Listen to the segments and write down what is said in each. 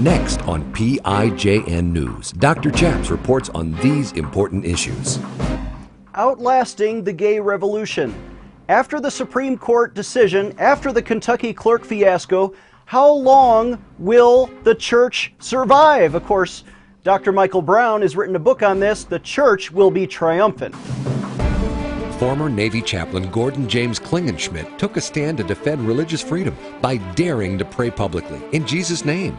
Next on PIJN News, Dr. Chaps reports on these important issues. Outlasting the gay revolution. After the Supreme Court decision, after the Kentucky clerk fiasco, how long will the church survive? Of course, Dr. Michael Brown has written a book on this. The church will be triumphant. Former Navy chaplain Gordon James Klingenschmitt took a stand to defend religious freedom by daring to pray publicly in Jesus' name.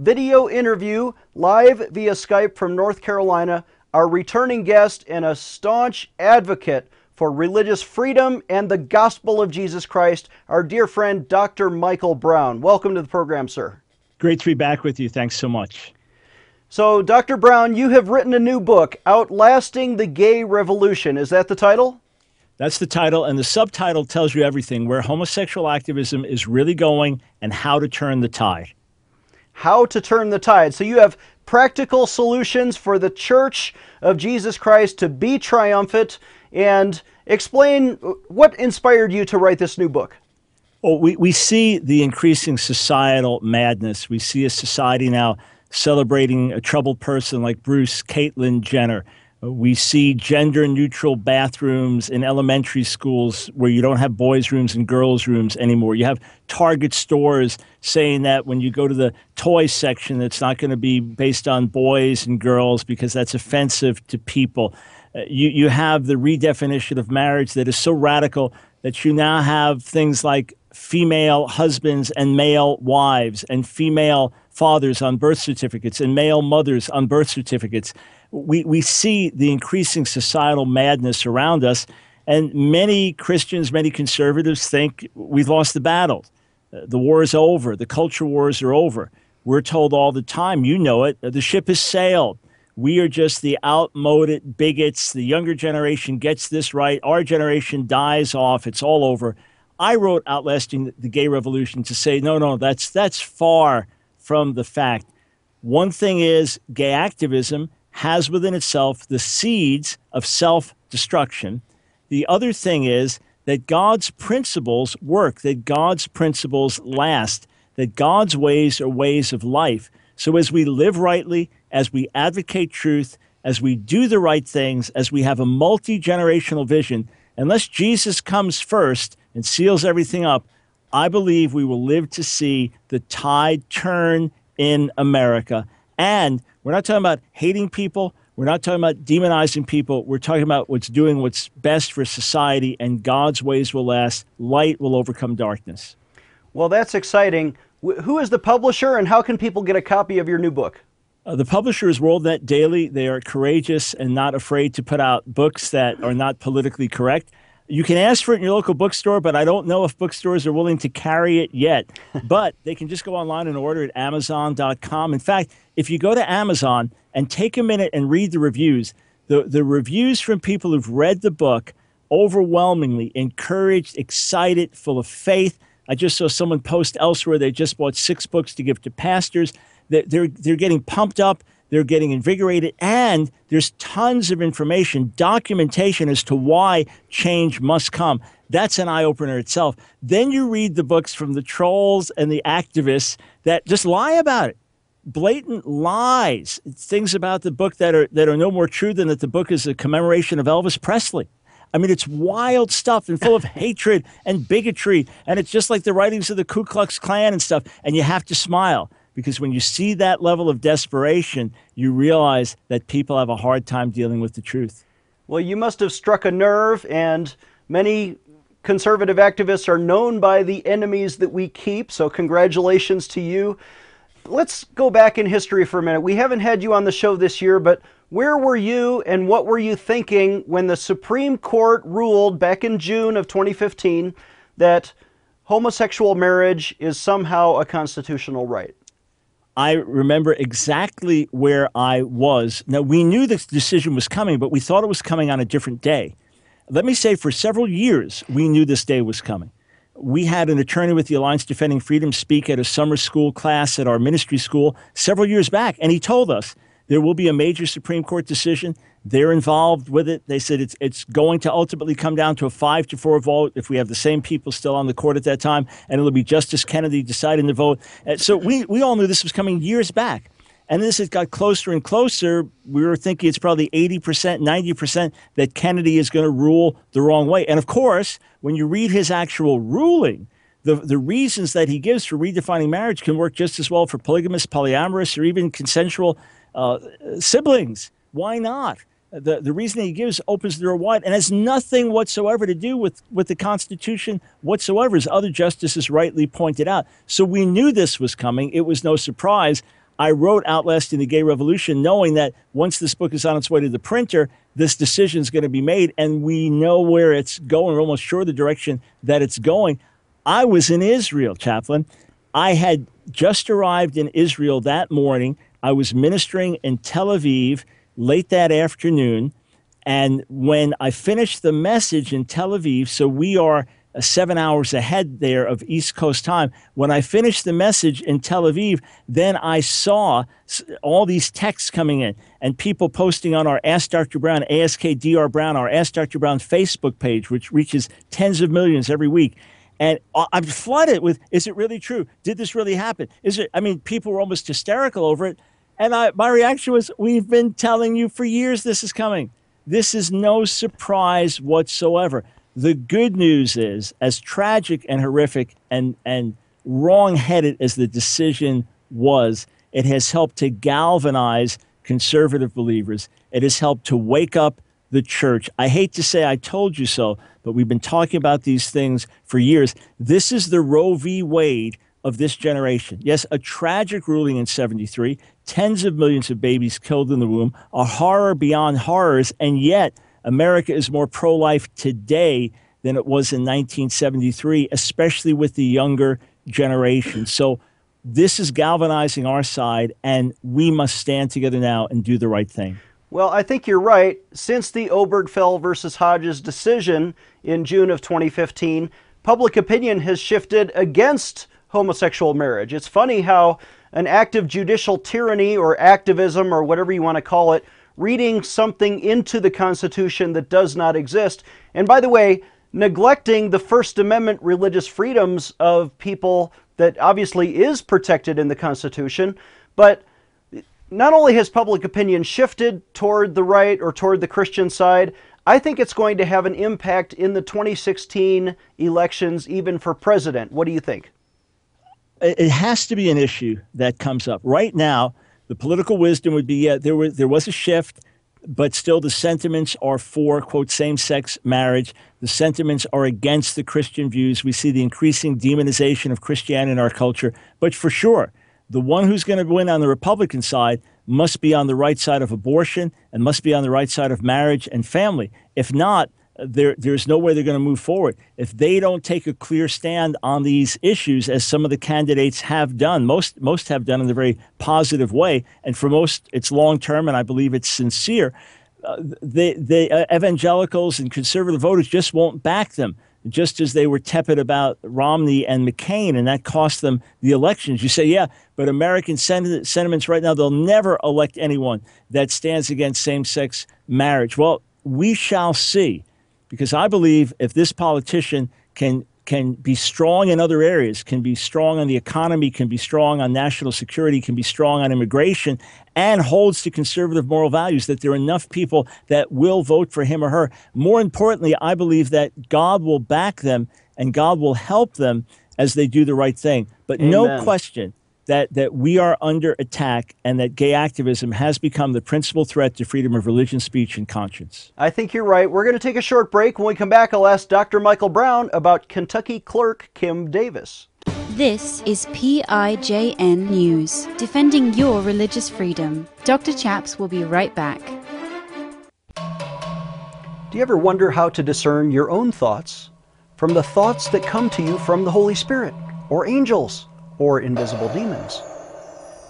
video interview live via Skype from North Carolina. Our returning guest and a staunch advocate for religious freedom and the gospel of Jesus Christ, our dear friend Dr. Michael Brown. Welcome to the program, sir. Great to be back with you. Thanks so much. So, Dr. Brown, you have written a new book, Outlasting the Gay Revolution. Is that the title? That's the title, and the subtitle tells you everything where homosexual activism is really going and how to turn the tide. How to turn the tide. So, you have practical solutions for the Church of Jesus Christ to be triumphant and explain what inspired you to write this new book. Well, we, we see the increasing societal madness. We see a society now celebrating a troubled person like Bruce Caitlyn Jenner. We see gender neutral bathrooms in elementary schools where you don't have boys' rooms and girls' rooms anymore. You have Target stores saying that when you go to the toy section, it's not going to be based on boys and girls because that's offensive to people. Uh, you, you have the redefinition of marriage that is so radical that you now have things like female husbands and male wives and female fathers on birth certificates and male mothers on birth certificates we, we see the increasing societal madness around us. And many Christians, many conservatives think we've lost the battle. Uh, the war is over. The culture wars are over. We're told all the time, you know it, the ship has sailed. We are just the outmoded bigots. The younger generation gets this right. Our generation dies off. It's all over. I wrote Outlasting the Gay Revolution to say, no, no, that's, that's far from the fact. One thing is gay activism has within itself the seeds of self destruction. The other thing is that God's principles work, that God's principles last, that God's ways are ways of life. So as we live rightly, as we advocate truth, as we do the right things, as we have a multi generational vision, unless Jesus comes first and seals everything up, I believe we will live to see the tide turn in America. And we're not talking about hating people. We're not talking about demonizing people. We're talking about what's doing what's best for society, and God's ways will last. Light will overcome darkness. Well, that's exciting. Who is the publisher, and how can people get a copy of your new book? Uh, the publisher is WorldNet Daily. They are courageous and not afraid to put out books that are not politically correct. You can ask for it in your local bookstore, but I don't know if bookstores are willing to carry it yet. but they can just go online and order it at Amazon.com. In fact, if you go to Amazon and take a minute and read the reviews, the, the reviews from people who've read the book overwhelmingly encouraged, excited, full of faith. I just saw someone post elsewhere they just bought six books to give to pastors. They're, they're, they're getting pumped up they're getting invigorated, and there's tons of information, documentation as to why change must come. That's an eye opener itself. Then you read the books from the trolls and the activists that just lie about it. Blatant lies, things about the book that are that are no more true than that the book is a commemoration of Elvis Presley. I mean, it's wild stuff and full of hatred and bigotry, and it's just like the writings of the Ku Klux Klan and stuff. And you have to smile because when you see that level of desperation, you realize that people have a hard time dealing with the truth. Well, you must have struck a nerve, and many conservative activists are known by the enemies that we keep, so congratulations to you. Let's go back in history for a minute. We haven't had you on the show this year, but where were you and what were you thinking when the Supreme Court ruled back in June of 2015 that homosexual marriage is somehow a constitutional right? I remember exactly where I was. Now, we knew this decision was coming, but we thought it was coming on a different day. Let me say, for several years, we knew this day was coming. We had an attorney with the Alliance Defending Freedom speak at a summer school class at our ministry school several years back, and he told us there will be a major Supreme Court decision. They're involved with it. They said it's it's going to ultimately come down to a five to four vote if we have the same people still on the court at that time, and it'll be Justice Kennedy deciding the vote. So we we all knew this was coming years back. And as it got closer and closer, we were thinking it's probably 80%, 90% that Kennedy is going to rule the wrong way. And of course, when you read his actual ruling, the, the reasons that he gives for redefining marriage can work just as well for polygamous, polyamorous, or even consensual uh, siblings. Why not? The, the reason he gives opens the door wide and has nothing whatsoever to do with, with the Constitution whatsoever, as other justices rightly pointed out. So we knew this was coming. It was no surprise. I wrote Outlasting the Gay Revolution knowing that once this book is on its way to the printer, this decision is going to be made, and we know where it's going. We're almost sure the direction that it's going. I was in Israel, chaplain. I had just arrived in Israel that morning. I was ministering in Tel Aviv late that afternoon. And when I finished the message in Tel Aviv, so we are uh, seven hours ahead there of East Coast time. When I finished the message in Tel Aviv, then I saw all these texts coming in and people posting on our Ask Dr. Brown, ASKDR Brown, our Ask Dr. Brown Facebook page, which reaches tens of millions every week. And uh, I'm flooded with, is it really true? Did this really happen? Is it, I mean, people were almost hysterical over it. And I, my reaction was, we've been telling you for years this is coming. This is no surprise whatsoever. The good news is, as tragic and horrific and, and wrong-headed as the decision was, it has helped to galvanize conservative believers. It has helped to wake up the church. I hate to say I told you so, but we've been talking about these things for years. This is the Roe v. Wade of this generation. Yes, a tragic ruling in 73, tens of millions of babies killed in the womb, a horror beyond horrors, and yet America is more pro life today than it was in 1973, especially with the younger generation. So, this is galvanizing our side, and we must stand together now and do the right thing. Well, I think you're right. Since the Obergefell versus Hodges decision in June of 2015, public opinion has shifted against homosexual marriage. It's funny how an act of judicial tyranny or activism or whatever you want to call it, reading something into the Constitution that does not exist. And by the way, neglecting the First Amendment religious freedoms of people that obviously is protected in the Constitution, but not only has public opinion shifted toward the right or toward the Christian side, I think it's going to have an impact in the 2016 elections, even for president. What do you think? It has to be an issue that comes up right now. The political wisdom would be yeah, there was there was a shift, but still the sentiments are for quote same-sex marriage. The sentiments are against the Christian views. We see the increasing demonization of Christianity in our culture. But for sure, the one who's going to win on the Republican side must be on the right side of abortion and must be on the right side of marriage and family. If not, there, there's no way they're going to move forward. If they don't take a clear stand on these issues, as some of the candidates have done, most, most have done in a very positive way, and for most it's long term, and I believe it's sincere, uh, the, the uh, evangelicals and conservative voters just won't back them, just as they were tepid about Romney and McCain, and that cost them the elections. You say, yeah, but American sen- sentiments right now, they'll never elect anyone that stands against same sex marriage. Well, we shall see because I believe if this politician can can be strong in other areas, can be strong on the economy, can be strong on national security, can be strong on immigration, and holds to conservative moral values, that there are enough people that will vote for him or her. More importantly, I believe that God will back them and God will help them as they do the right thing. But Amen. no question, that, that we are under attack and that gay activism has become the principal threat to freedom of religion, speech, and conscience. I think you're right. We're going to take a short break. When we come back, I'll ask Dr. Michael Brown about Kentucky clerk Kim Davis. This is PIJN News, defending your religious freedom. Dr. Chaps will be right back. Do you ever wonder how to discern your own thoughts from the thoughts that come to you from the Holy Spirit or angels? Or invisible demons?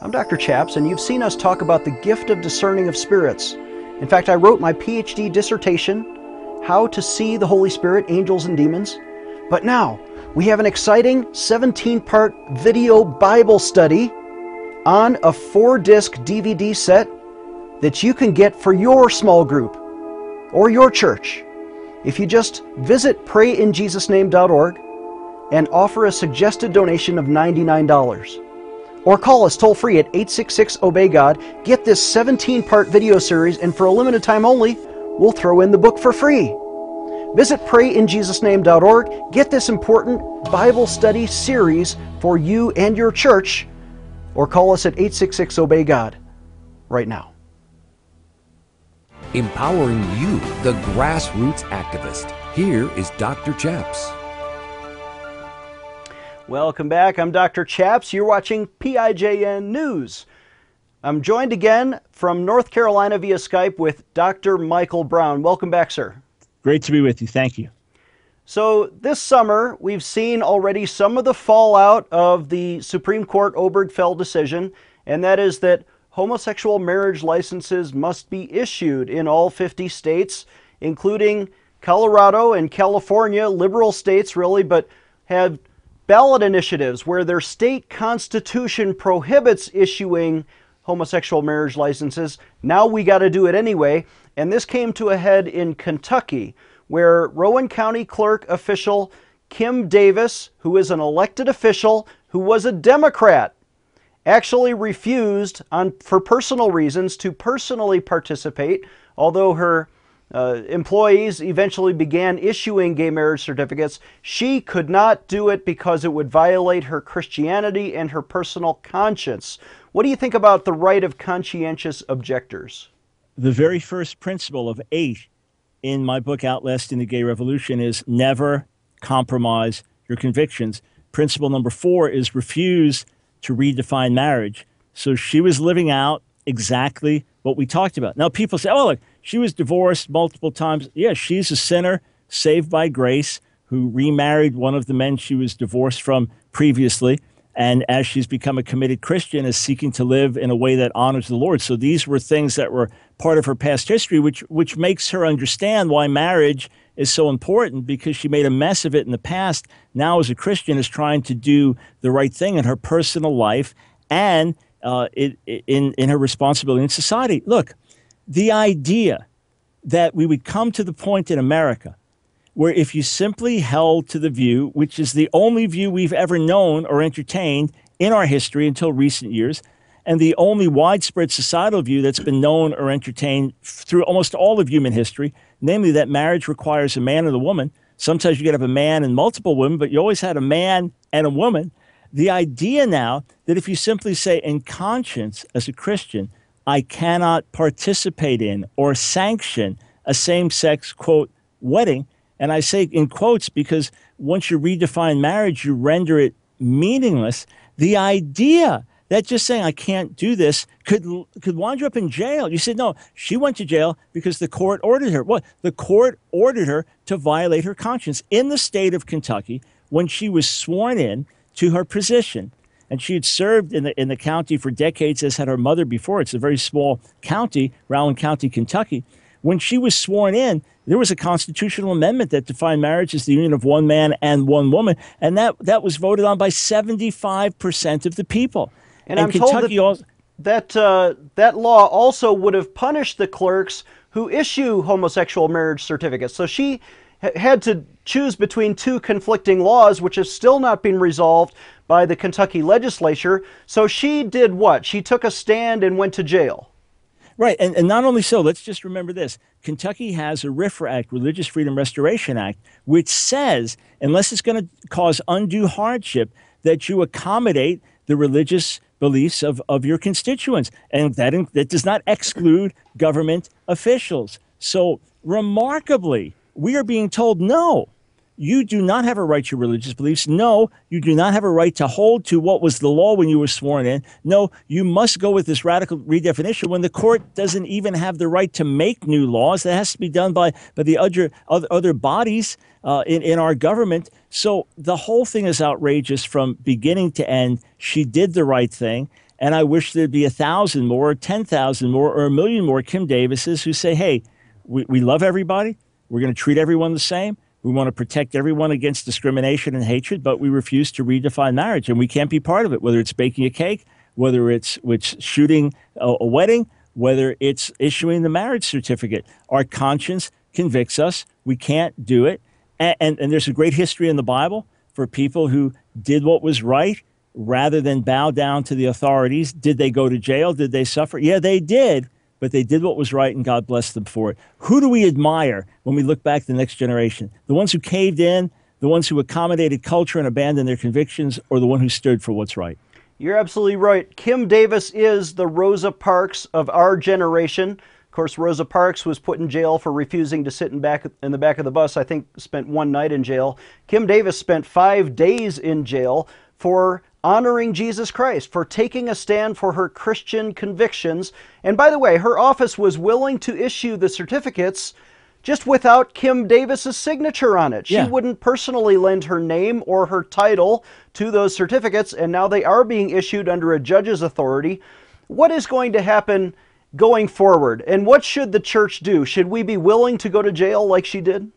I'm Dr. Chaps, and you've seen us talk about the gift of discerning of spirits. In fact, I wrote my PhD dissertation, How to See the Holy Spirit, Angels, and Demons. But now, we have an exciting 17 part video Bible study on a four disc DVD set that you can get for your small group or your church. If you just visit prayinjesusname.org and offer a suggested donation of $99. Or call us toll free at 866 Obey God, get this 17 part video series, and for a limited time only, we'll throw in the book for free. Visit prayinjesusname.org, get this important Bible study series for you and your church, or call us at 866 Obey God right now. Empowering you, the grassroots activist. Here is Dr. Chaps. Welcome back. I'm Dr. Chaps. You're watching PIJN News. I'm joined again from North Carolina via Skype with Dr. Michael Brown. Welcome back, sir. Great to be with you. Thank you. So, this summer, we've seen already some of the fallout of the Supreme Court Obergefell decision, and that is that homosexual marriage licenses must be issued in all 50 states, including Colorado and California, liberal states really, but have ballot initiatives where their state constitution prohibits issuing homosexual marriage licenses. Now we got to do it anyway. And this came to a head in Kentucky, where Rowan County Clerk official Kim Davis, who is an elected official who was a Democrat, actually refused on for personal reasons to personally participate, although her uh, employees eventually began issuing gay marriage certificates. She could not do it because it would violate her Christianity and her personal conscience. What do you think about the right of conscientious objectors? The very first principle of eight in my book, Outlasting the Gay Revolution, is never compromise your convictions. Principle number four is refuse to redefine marriage. So she was living out exactly what we talked about. Now, people say, oh, look, she was divorced multiple times. Yeah, she's a sinner saved by grace who remarried one of the men she was divorced from previously. And as she's become a committed Christian, is seeking to live in a way that honors the Lord. So these were things that were part of her past history, which which makes her understand why marriage is so important because she made a mess of it in the past. Now, as a Christian, is trying to do the right thing in her personal life and uh, it, in in her responsibility in society. Look, the idea that we would come to the point in America where if you simply held to the view, which is the only view we've ever known or entertained in our history until recent years, and the only widespread societal view that's been known or entertained through almost all of human history, namely that marriage requires a man and a woman. Sometimes you could have a man and multiple women, but you always had a man and a woman. The idea now that if you simply say in conscience as a Christian, I cannot participate in or sanction a same sex, quote, wedding. And I say in quotes because once you redefine marriage, you render it meaningless. The idea that just saying I can't do this could could wind you up in jail. You said no, she went to jail because the court ordered her. What? The court ordered her to violate her conscience in the state of Kentucky when she was sworn in to her position and she had served in the in the county for decades, as had her mother before. It's a very small county, Rowan County, Kentucky. When she was sworn in, there was a constitutional amendment that defined marriage as the union of one man and one woman, and that that was voted on by seventy five percent of the people. And, and I'm Kentucky told that that, uh, that law also would have punished the clerks who issue homosexual marriage certificates. So she had to choose between two conflicting laws, which have still not been resolved by the Kentucky legislature. So she did what? She took a stand and went to jail. Right. And, and not only so, let's just remember this Kentucky has a RFRA Act, Religious Freedom Restoration Act, which says, unless it's going to cause undue hardship, that you accommodate the religious beliefs of, of your constituents. And that, that does not exclude government officials. So, remarkably, we are being told no. You do not have a right to religious beliefs. No, you do not have a right to hold to what was the law when you were sworn in. No, you must go with this radical redefinition when the court doesn't even have the right to make new laws. That has to be done by, by the other, other bodies uh, in, in our government. So the whole thing is outrageous from beginning to end. She did the right thing. And I wish there'd be a thousand more, or 10,000 more, or a million more Kim Davises who say, hey, we, we love everybody. We're going to treat everyone the same. We want to protect everyone against discrimination and hatred, but we refuse to redefine marriage, and we can't be part of it, whether it's baking a cake, whether it's, it's shooting a, a wedding, whether it's issuing the marriage certificate. Our conscience convicts us. We can't do it. And, and, and, there's a great history in the Bible for people who did what was right rather than bow down to the authorities. Did they go to jail? Did they suffer? Yeah, they did, but they did what was right and God blessed them for it. Who do we admire when we look back to the next generation? The ones who caved in, the ones who accommodated culture and abandoned their convictions, or the one who stood for what's right? You're absolutely right. Kim Davis is the Rosa Parks of our generation. Of course, Rosa Parks was put in jail for refusing to sit in back in the back of the bus. I think spent one night in jail. Kim Davis spent 5 days in jail for honoring Jesus Christ, for taking a stand for her Christian convictions. And by the way, her office was willing to issue the certificates just without Kim Davis's signature on it. She yeah. wouldn't personally lend her name or her title to those certificates, and now they are being issued under a judge's authority. What is going to happen going forward, and what should the church do? Should we be willing to go to jail like she did?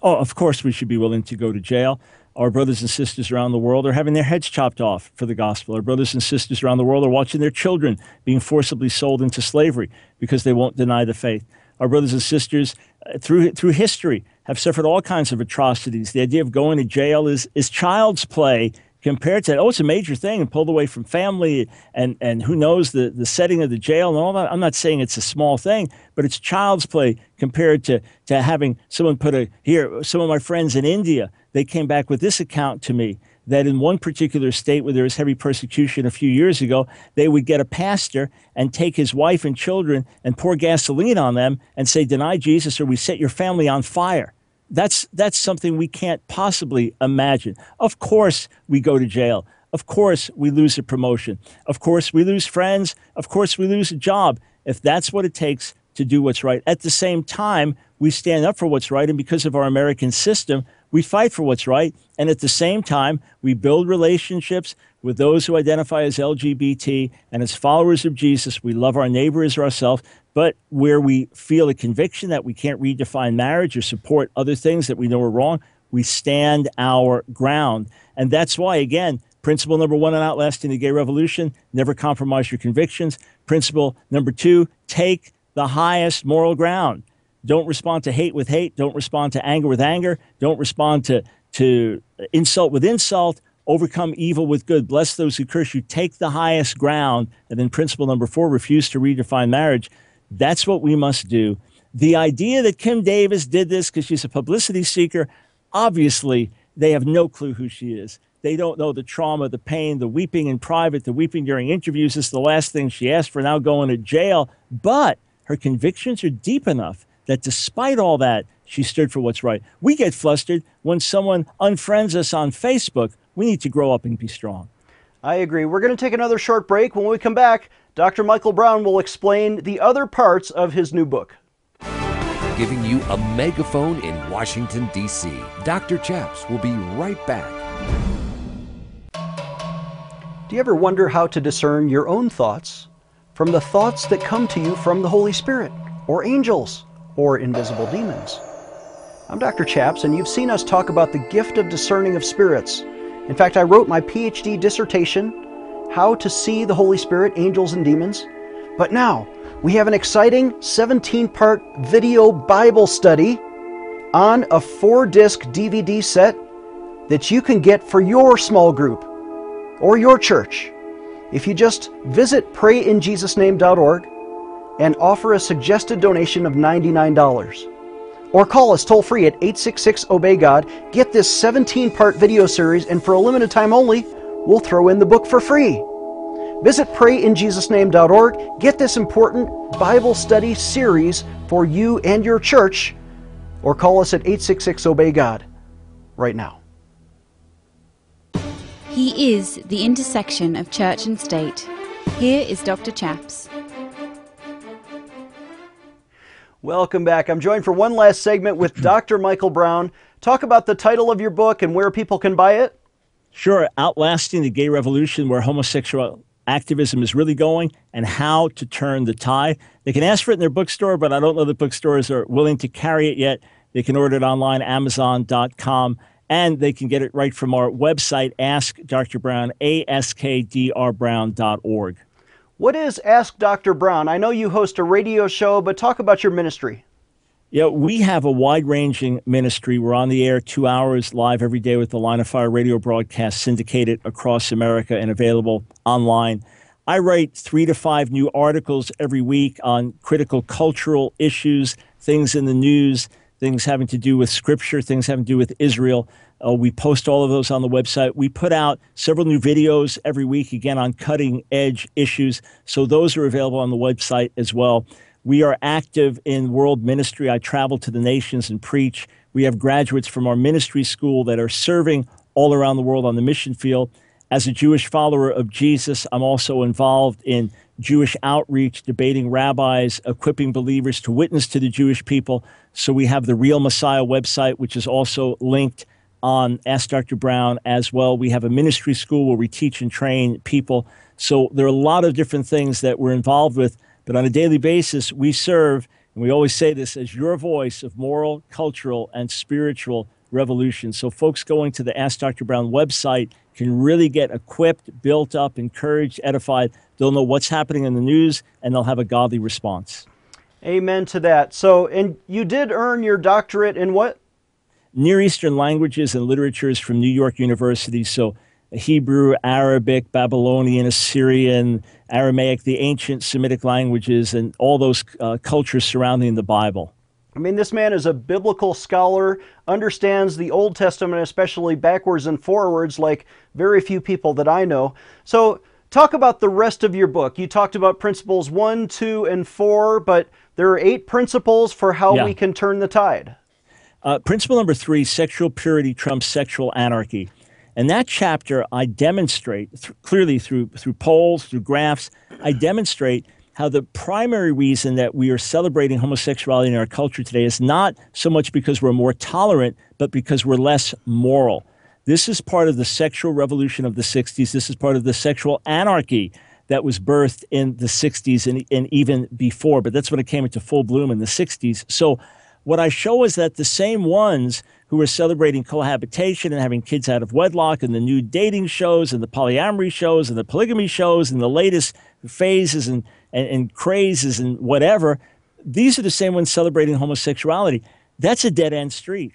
Oh, of course, we should be willing to go to jail. Our brothers and sisters around the world are having their heads chopped off for the gospel. Our brothers and sisters around the world are watching their children being forcibly sold into slavery because they won't deny the faith. Our brothers and sisters uh, through, through history have suffered all kinds of atrocities. The idea of going to jail is, is child's play compared to, oh, it's a major thing and pulled away from family and, and who knows the, the setting of the jail and all that. I'm not saying it's a small thing, but it's child's play compared to, to having someone put a, here, some of my friends in India, they came back with this account to me that in one particular state where there was heavy persecution a few years ago, they would get a pastor and take his wife and children and pour gasoline on them and say, Deny Jesus or we set your family on fire. That's, that's something we can't possibly imagine. Of course, we go to jail. Of course, we lose a promotion. Of course, we lose friends. Of course, we lose a job. If that's what it takes to do what's right. At the same time, we stand up for what's right. And because of our American system, we fight for what's right. And at the same time, we build relationships with those who identify as LGBT and as followers of Jesus. We love our neighbor as ourselves. But where we feel a conviction that we can't redefine marriage or support other things that we know are wrong, we stand our ground. And that's why, again, principle number one in outlasting the gay revolution never compromise your convictions. Principle number two take the highest moral ground. Don't respond to hate with hate. Don't respond to anger with anger. Don't respond to, to insult with insult. Overcome evil with good. Bless those who curse you. Take the highest ground. And then principle number four refuse to redefine marriage. That's what we must do. The idea that Kim Davis did this because she's a publicity seeker, obviously, they have no clue who she is. They don't know the trauma, the pain, the weeping in private, the weeping during interviews. Is the last thing she asked for, now going to jail. But her convictions are deep enough that despite all that, she stood for what's right. We get flustered when someone unfriends us on Facebook. We need to grow up and be strong. I agree. We're going to take another short break. When we come back, Dr. Michael Brown will explain the other parts of his new book. Giving you a megaphone in Washington, D.C. Dr. Chaps will be right back. Do you ever wonder how to discern your own thoughts from the thoughts that come to you from the Holy Spirit or angels? Or invisible demons. I'm Dr. Chaps, and you've seen us talk about the gift of discerning of spirits. In fact, I wrote my PhD dissertation, How to See the Holy Spirit, Angels, and Demons. But now, we have an exciting 17 part video Bible study on a four disc DVD set that you can get for your small group or your church. If you just visit prayinjesusname.org and offer a suggested donation of $99. Or call us toll free at 866 Obey God, get this 17 part video series, and for a limited time only, we'll throw in the book for free. Visit prayinjesusname.org, get this important Bible study series for you and your church, or call us at 866 Obey God right now. He is the intersection of church and state. Here is Dr. Chaps. Welcome back. I'm joined for one last segment with Dr. Michael Brown. Talk about the title of your book and where people can buy it. Sure. Outlasting the Gay Revolution, where homosexual activism is really going and how to turn the tide. They can ask for it in their bookstore, but I don't know that bookstores are willing to carry it yet. They can order it online, Amazon.com, and they can get it right from our website, Ask Dr. Brown, askdrbrown.org. What is Ask Dr. Brown? I know you host a radio show, but talk about your ministry. Yeah, we have a wide ranging ministry. We're on the air two hours live every day with the Line of Fire radio broadcast syndicated across America and available online. I write three to five new articles every week on critical cultural issues, things in the news, things having to do with scripture, things having to do with Israel. Uh, we post all of those on the website. We put out several new videos every week, again, on cutting edge issues. So those are available on the website as well. We are active in world ministry. I travel to the nations and preach. We have graduates from our ministry school that are serving all around the world on the mission field. As a Jewish follower of Jesus, I'm also involved in Jewish outreach, debating rabbis, equipping believers to witness to the Jewish people. So we have the Real Messiah website, which is also linked on Ask Dr. Brown as well. We have a ministry school where we teach and train people. So there are a lot of different things that we're involved with. But on a daily basis, we serve, and we always say this, as your voice of moral, cultural, and spiritual revolution. So folks going to the Ask Dr. Brown website can really get equipped, built up, encouraged, edified. They'll know what's happening in the news, and they'll have a godly response. Amen to that. So, and you did earn your doctorate in what? Near Eastern languages and literatures from New York University. So, Hebrew, Arabic, Babylonian, Assyrian, Aramaic, the ancient Semitic languages, and all those uh, cultures surrounding the Bible. I mean, this man is a biblical scholar, understands the Old Testament, especially backwards and forwards, like very few people that I know. So, talk about the rest of your book. You talked about principles one, two, and four, but there are eight principles for how Yeah. we can turn the tide. Uh, principle number three sexual purity trumps sexual anarchy. In that chapter, I demonstrate th- clearly through, through polls, through graphs, I demonstrate how the primary reason that we are celebrating homosexuality in our culture today is not so much because we're more tolerant, but because we're less moral. This is part of the sexual revolution of the 60s. This is part of the sexual anarchy that was birthed in the 60s and, and even before, but that's when it came into full bloom in the 60s. So, what I show is that the same ones who are celebrating cohabitation and having kids out of wedlock and the new dating shows and the polyamory shows and the polygamy shows and the latest phases and, and, and crazes and whatever, these are the same ones celebrating homosexuality. That's a dead end street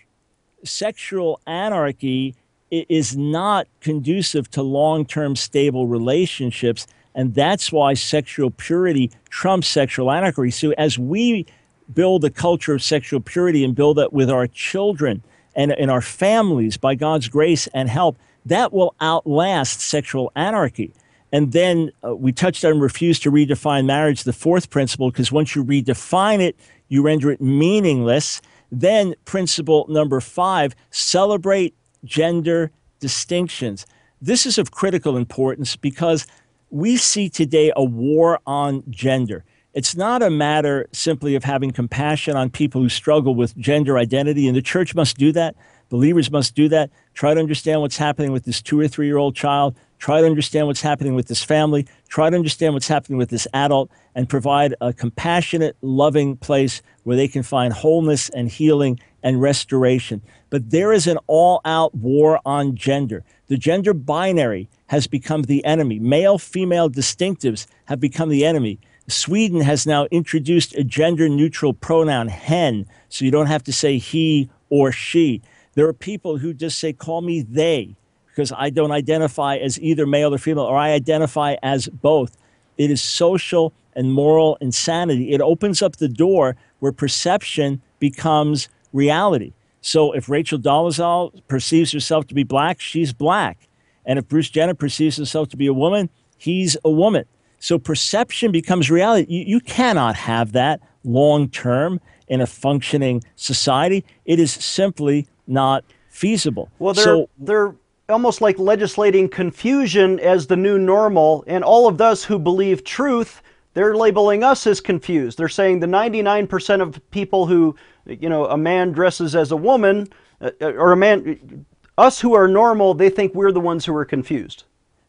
sexual anarchy is not conducive to long term stable relationships. And that's why sexual purity trumps sexual anarchy. So, as we build a culture of sexual purity and build that with our children and in our families by God's grace and help, that will outlast sexual anarchy. And then uh, we touched on refuse to redefine marriage, the fourth principle, because once you redefine it, you render it meaningless. Then, principle number five celebrate gender distinctions. This is of critical importance because we see today a war on gender. It's not a matter simply of having compassion on people who struggle with gender identity, and the church must do that. Believers must do that. Try to understand what's happening with this two or three year old child. Try to understand what's happening with this family. Try to understand what's happening with this adult and provide a compassionate, loving place where they can find wholeness and healing and restoration. But there is an all out war on gender. The gender binary has become the enemy. Male female distinctives have become the enemy. Sweden has now introduced a gender neutral pronoun, hen, so you don't have to say he or she. There are people who just say, call me they, because I don't identify as either male or female, or I identify as both. It is social and moral insanity. It opens up the door where perception becomes reality. So if Rachel Dolezal perceives herself to be black, she's black. And if Bruce Jenner perceives himself to be a woman, he's a woman. So perception becomes reality. You, you cannot have that long term in a functioning society. It is simply not feasible. Well, they're, so they're almost like legislating confusion as the new normal, and all of us who believe truth, they're labeling us as confused. They're saying the 99% of people who, you know, a man dresses as a woman, uh, or a man, us who are normal, they think we're the ones who are confused.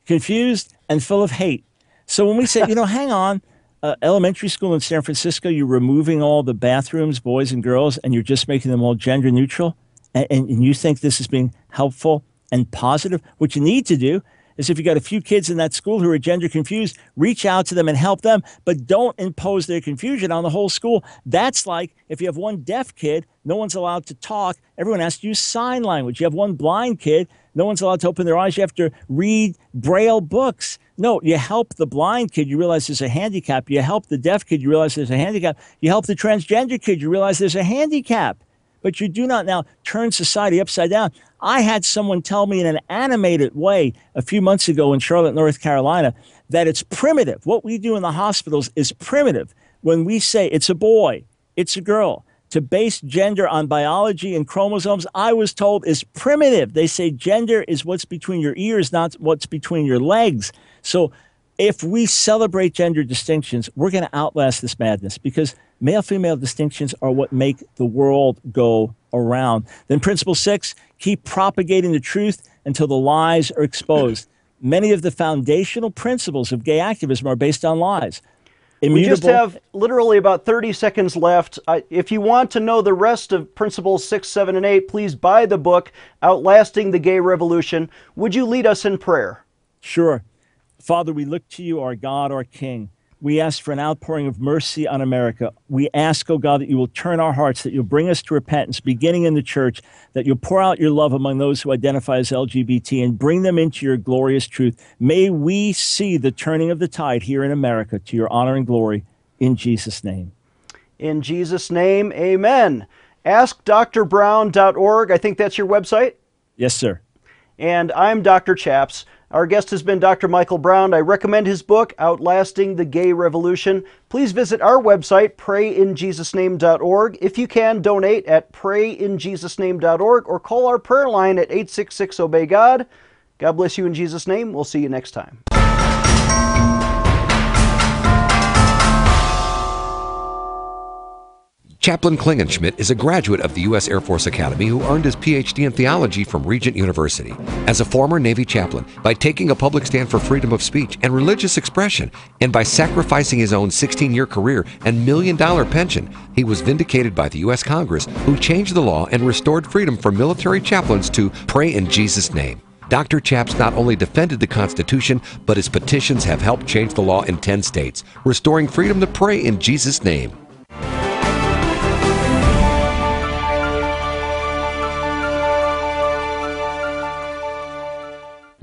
confused and full of hate. So when we say, you know, hang on, uh, elementary school in San Francisco, you're removing all the bathrooms, boys and girls, and you're just making them all gender neutral, and, and, and you think this is being helpful and positive, what you need to do is if you got a few kids in that school who are gender confused, reach out to them and help them, but don't impose their confusion on the whole school. That's like if you have one deaf kid, no one's allowed to talk, everyone has to use sign language. You have one blind kid, no one's allowed to open their eyes, you have to read braille books. No, you help the blind kid, you realize there's a handicap. You help the deaf kid, you realize there's a handicap. You help the transgender kid, you realize there's a handicap. But you do not now turn society upside down. I had someone tell me in an animated way a few months ago in Charlotte, North Carolina, that it's primitive. What we do in the hospitals is primitive. When we say it's a boy, it's a girl, to base gender on biology and chromosomes, I was told is primitive. They say gender is what's between your ears, not what's between your legs. So if we celebrate gender distinctions, we're going to outlast this madness because male female distinctions are what make the world go around. Then, principle six keep propagating the truth until the lies are exposed. Many of the foundational principles of gay activism are based on lies. Immutable. We just have literally about 30 seconds left. if you want to know the rest of Principles 6, 7, and 8, please buy the book, Outlasting the Gay Revolution. Would you lead us in prayer? Sure. Father, we look to you, our God, our King. We ask for an outpouring of mercy on America. We ask, oh God, that you will turn our hearts, that you'll bring us to repentance, beginning in the church, that you'll pour out your love among those who identify as LGBT and bring them into your glorious truth. May we see the turning of the tide here in America to your honor and glory. In Jesus' name. In Jesus' name, amen. AskDrBrown.org. I think that's your website. Yes, sir. And I'm Dr. Chaps. Our guest has been Dr. Michael Brown. I recommend his book, Outlasting the Gay Revolution. Please visit our website, prayinjesusname.org. If you can, donate at prayinjesusname.org or call our prayer line at 866 Obey God. God bless you in Jesus' name. We'll see you next time. Chaplain Klingenschmitt is a graduate of the U.S. Air Force Academy who earned his PhD in theology from Regent University. As a former Navy chaplain, by taking a public stand for freedom of speech and religious expression, and by sacrificing his own 16 year career and million dollar pension, he was vindicated by the U.S. Congress, who changed the law and restored freedom for military chaplains to pray in Jesus' name. Dr. Chaps not only defended the Constitution, but his petitions have helped change the law in 10 states, restoring freedom to pray in Jesus' name.